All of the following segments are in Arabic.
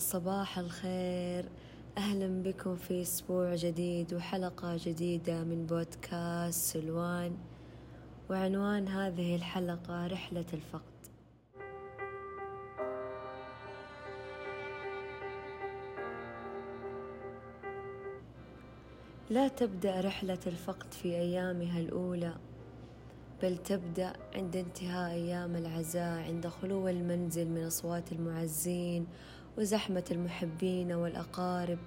صباح الخير. أهلا بكم في أسبوع جديد وحلقة جديدة من بودكاست سلوان. وعنوان هذه الحلقة رحلة الفقد. لا تبدأ رحلة الفقد في أيامها الأولى بل تبدأ عند انتهاء أيام العزاء عند خلو المنزل من أصوات المعزين وزحمة المحبين والأقارب.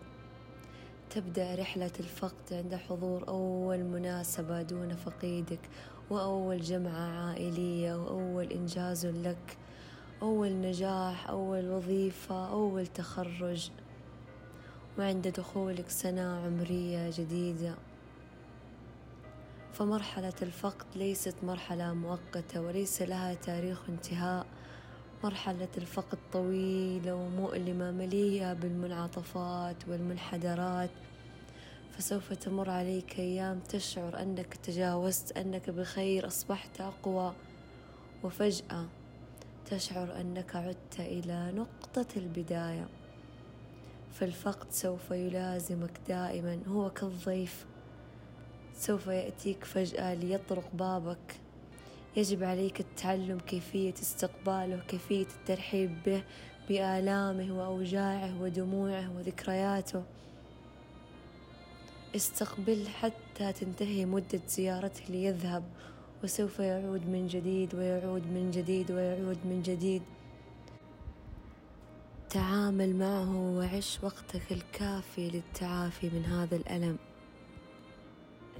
تبدأ رحلة الفقد عند حضور أول مناسبة دون فقيدك وأول جمعة عائلية وأول إنجاز لك. أول نجاح أول وظيفة أول تخرج. وعند دخولك سنة عمرية جديدة. فمرحلة الفقد ليست مرحلة مؤقتة وليس لها تاريخ انتهاء. مرحلة الفقد طويلة ومؤلمة مليئة بالمنعطفات والمنحدرات فسوف تمر عليك أيام تشعر أنك تجاوزت أنك بخير أصبحت أقوى وفجأة تشعر أنك عدت إلى نقطة البداية. فالفقد سوف يلازمك دائما هو كالضيف سوف يأتيك فجأة ليطرق بابك يجب عليك التعلم كيفية استقباله كيفية الترحيب به بآلامه وأوجاعه ودموعه وذكرياته. استقبل حتى تنتهي مدة زيارته ليذهب وسوف يعود من جديد ويعود من جديد ويعود من جديد. تعامل معه وعش وقتك الكافي للتعافي من هذا الألم.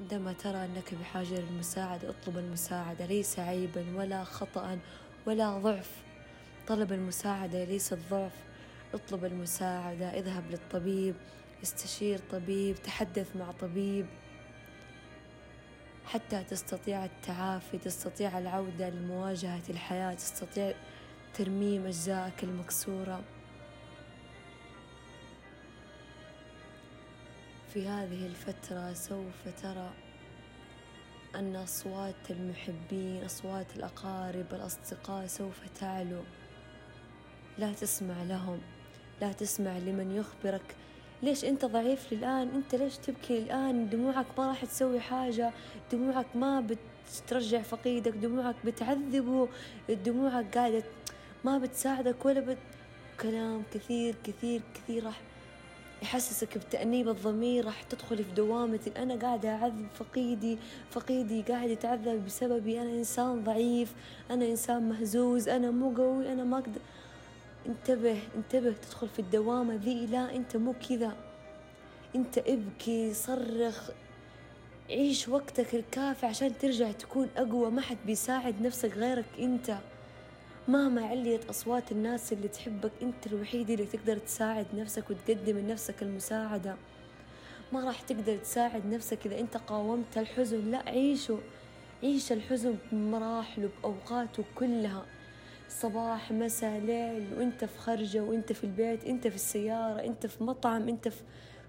عندما ترى أنك بحاجة للمساعدة اطلب المساعدة. ليس عيبا ولا خطأ ولا ضعف. طلب المساعدة ليست ضعف اطلب المساعدة اذهب للطبيب. استشير طبيب تحدث مع طبيب. حتى تستطيع التعافي تستطيع العودة لمواجهة الحياة تستطيع ترميم أجزائك المكسورة. في هذه الفترة سوف ترى أن أصوات المحبين أصوات الأقارب الأصدقاء سوف تعلو. لا تسمع لهم لا تسمع لمن يخبرك. ليش أنت ضعيف الآن أنت ليش تبكي الآن؟ دموعك ما راح تسوي حاجة. دموعك ما بترجع فقيدك. دموعك بتعذبه. دموعك قاعدة ما بتساعدك ولا بت... كلام كثير كثير كثير راح يحسسك بتأنيب الضمير راح تدخلي في دوامة. أنا قاعدة أعذب فقيدي فقيدي قاعد يتعذب بسببي. أنا إنسان ضعيف أنا إنسان مهزوز أنا مو قوي أنا ما أقدر. انتبه انتبه تدخل في الدوامة ذي. لا أنت مو كذا. أنت ابكي صرخ. عيش وقتك الكافي عشان ترجع تكون أقوى. ما حد بيساعد نفسك غيرك أنت. مهما عليت أصوات الناس اللي تحبك أنت الوحيد اللي تقدر تساعد نفسك وتقدم لنفسك المساعدة. ما راح تقدر تساعد نفسك إذا أنت قاومت الحزن لا عيشه عيش الحزن بمراحله بأوقاته كلها صباح مساء ليل وأنت في خرجة وأنت في البيت أنت في السيارة أنت في مطعم أنت في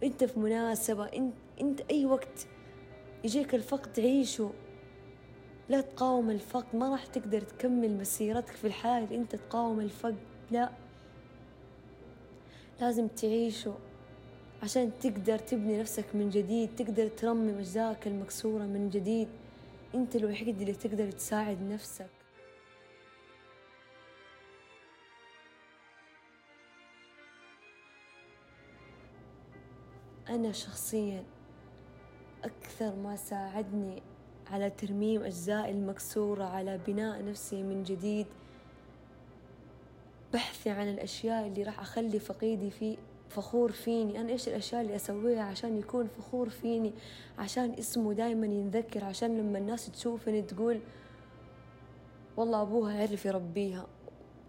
أنت في مناسبة انت, أنت أي وقت يجيك الفقد عيشه لا تقاوم الفقد ما راح تقدر تكمل مسيرتك في الحياة اللي أنت تقاوم الفقد لا. لازم تعيشه عشان تقدر تبني نفسك من جديد تقدر ترمم أجزائك المكسورة من جديد. أنت الوحيد اللي تقدر تساعد نفسك. أنا شخصيا أكثر ما ساعدني على ترميم أجزائي المكسورة على بناء نفسي من جديد بحثي عن الأشياء اللي راح أخلي فقيدي في فخور فيني. أنا إيش الأشياء اللي أسويها عشان يكون فخور فيني؟ عشان اسمه دايما ينذكر عشان لما الناس تشوفني تقول والله أبوها عرف يربيها.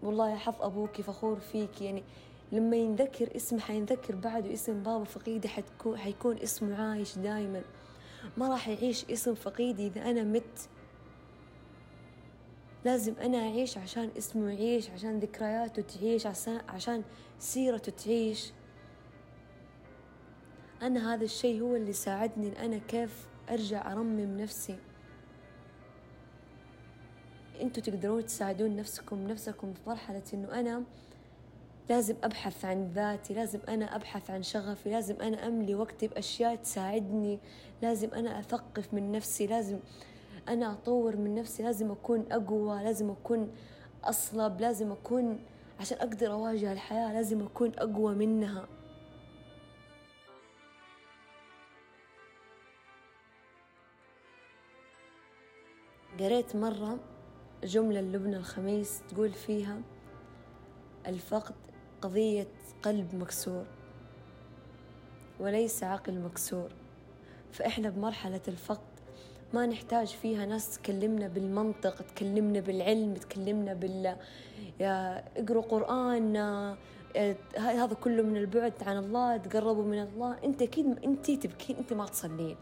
والله يا حظ أبوكي فخور فيك يعني لما ينذكر اسمه حينذكر بعده اسم بابا فقيدي حتكون حيكون اسمه عايش دايما. ما راح يعيش اسم فقيدي إذا أنا مت. لازم أنا أعيش عشان اسمه يعيش عشان ذكرياته تعيش عشان سيرته تعيش. أنا هذا الشيء هو اللي ساعدني أنا كيف أرجع أرمم نفسي. أنتوا تقدرون تساعدون نفسكم نفسكم في مرحلة إنه أنا لازم أبحث عن ذاتي لازم أنا أبحث عن شغفي لازم أنا أملي وقتي بأشياء تساعدني لازم أنا أثقف من نفسي لازم أنا أطور من نفسي لازم أكون أقوى لازم أكون أصلب لازم أكون عشان أقدر أواجه الحياة لازم أكون أقوى منها. قريت مرة جملة لبنى الخميس تقول فيها الفقد قضية قلب مكسور وليس عقل مكسور. فإحنا بمرحلة الفقد ما نحتاج فيها ناس تكلمنا بالمنطق تكلمنا بالعلم تكلمنا بال اقروا قرآن هذا كله من البعد عن الله تقربوا من الله. أنت أكيد أنت تبكين أنت ما تصلين.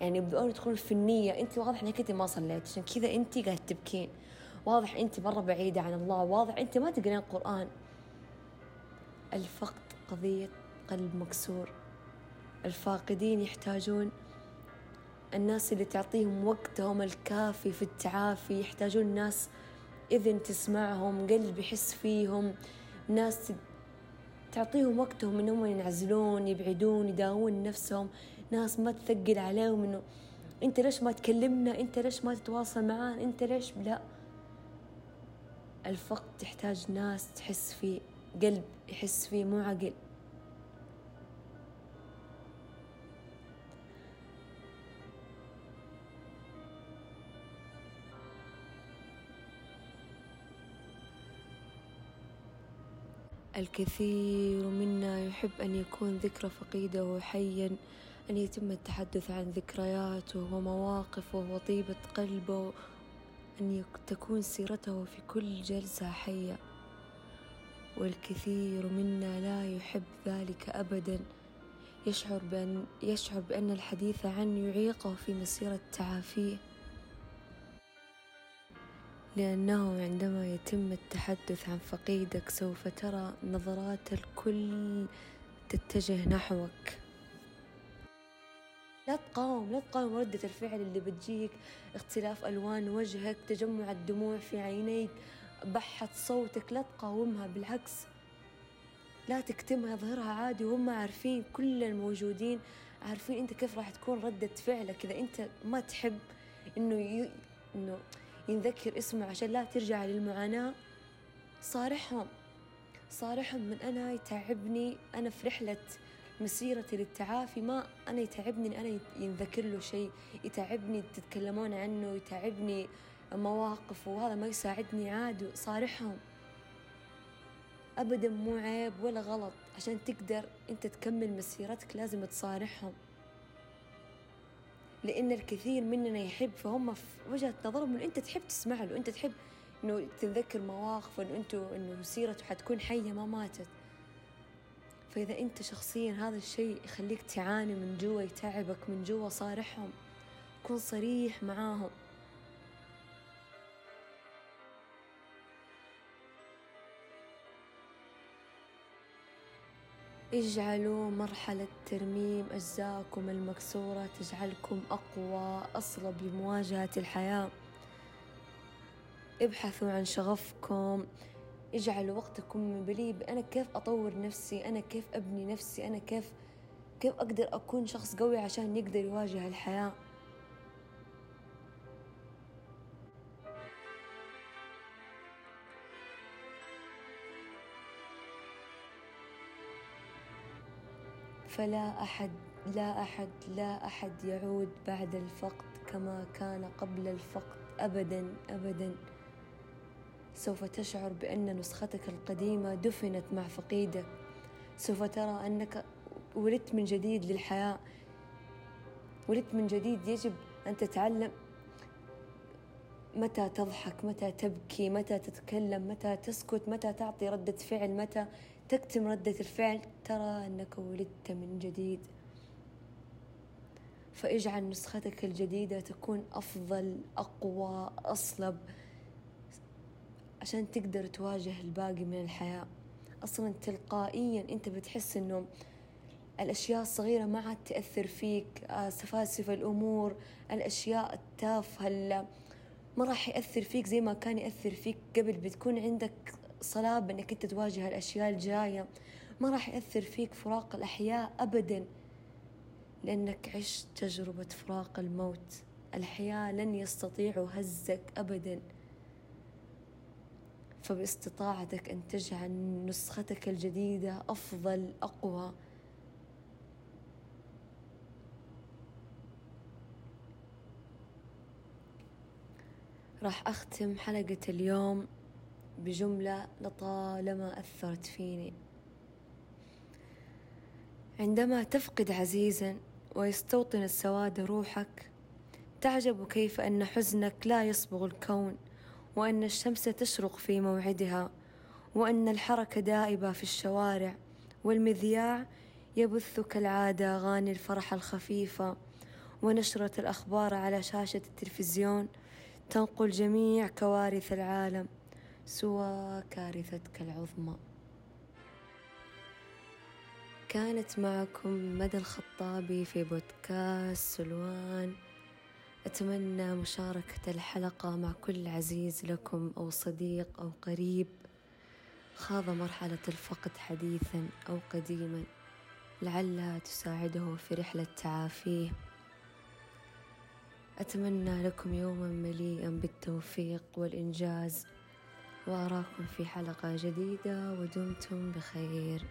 يعني بدون تدخلون في النية. أنت واضح إنك أنت ما صليت عشان كذا أنت قاعد تبكين. واضح أنت مرة بعيدة عن الله واضح أنت ما تقرين القرآن الفقد قضية قلب مكسور. الفاقدين يحتاجون الناس اللي تعطيهم وقتهم الكافي في التعافي يحتاجون ناس إذن تسمعهم قلب يحس فيهم ناس تعطيهم وقتهم إنهم ينعزلون يبعدون يداوون نفسهم. ناس ما تثقل عليهم إنه أنت ليش ما تكلمنا؟ أنت ليش ما تتواصل معانا؟ أنت ليش؟ لا. الفقد تحتاج ناس تحس فيه. قلب يحس فيه مو عقل. الكثير منا يحب أن يكون ذكرى فقيدة حيا أن يتم التحدث عن ذكرياته ومواقفه وطيبة قلبه أن تكون سيرته في كل جلسة حية. والكثير منا لا يحب ذلك أبدا. يشعر بأن يشعر بأن الحديث عنه يعيقه في مسيرة تعافيه. لأنه عندما يتم التحدث عن فقيدك سوف ترى نظرات الكل تتجه نحوك. لا تقاوم لا تقاوم ردة الفعل اللي بتجيك. اختلاف ألوان وجهك تجمع الدموع في عينيك. بحة صوتك لا تقاومها بالعكس. لا تكتمها اظهرها عادي وهم عارفين كل الموجودين عارفين أنت كيف راح تكون ردة فعلك. إذا أنت ما تحب إنه ي... إنه ينذكر اسمه عشان لا ترجع للمعاناة صارحهم. صارحهم من أنا يتعبني أنا في رحلة مسيرتي للتعافي ما أنا يتعبني أنا ينذكر له شيء يتعبني تتكلمون عنه يتعبني مواقف وهذا ما يساعدني عادي صارحهم. أبدا مو عيب ولا غلط. عشان تقدر أنت تكمل مسيرتك لازم تصارحهم. لأن الكثير مننا يحب فهم في وجهة نظرهم إنه أنت تحب تسمع له أنت تحب إنه تتذكر مواقف إنه أنتوا إنه سيرته حتكون حية ما ماتت. فإذا أنت شخصيا هذا الشيء يخليك تعاني من جوا يتعبك من جوا صارحهم. كن صريح معاهم. اجعلوا مرحلة ترميم أجزاءكم المكسورة تجعلكم أقوى أصلب لمواجهة الحياة. ابحثوا عن شغفكم. اجعلوا وقتكم مليء أنا كيف أطور نفسي أنا كيف أبني نفسي أنا كيف كيف أقدر أكون شخص قوي عشان يقدر يواجه الحياة. فلا أحد لا أحد لا أحد يعود بعد الفقد كما كان قبل الفقد أبدا أبدا. سوف تشعر بأن نسختك القديمة دفنت مع فقيدك. سوف ترى أنك ولدت من جديد للحياة. ولدت من جديد يجب أن تتعلم متى تضحك متى تبكي متى تتكلم متى تسكت متى تعطي ردة فعل متى تكتم ردة الفعل. ترى أنك ولدت من جديد. فاجعل نسختك الجديدة تكون أفضل أقوى أصلب عشان تقدر تواجه الباقي من الحياة. أصلا تلقائيا أنت بتحس أنه الأشياء الصغيرة ما عاد تأثر فيك. آه، سفاسف الأمور الأشياء التافهة ما راح يأثر فيك زي ما كان يأثر فيك قبل. بتكون عندك صلابة إنك أنت تواجه الأشياء الجاية. ما راح يأثر فيك فراق الأحياء ابدا لأنك عشت تجربة فراق الموت. الحياة لن يستطيعوا هزك ابدا. فباستطاعتك أن تجعل نسختك الجديدة أفضل أقوى. راح أختم حلقة اليوم بجملة لطالما أثرت فيني. عندما تفقد عزيزا ويستوطن السواد روحك تعجب كيف أن حزنك لا يصبغ الكون وأن الشمس تشرق في موعدها وأن الحركة دائبة في الشوارع والمذياع يبث كالعادة أغاني الفرح الخفيفة ونشرة الأخبار على شاشة التلفزيون تنقل جميع كوارث العالم سوى كارثتك العظمى. كانت معكم مدى الخطابي في بودكاست سلوان. أتمنى مشاركة الحلقة مع كل عزيز لكم أو صديق أو قريب. خاض مرحلة الفقد حديثا أو قديما. لعلها تساعده في رحلة تعافيه. أتمنى لكم يوما مليئا بالتوفيق والإنجاز وأراكم في حلقة جديدة ودمتم بخير.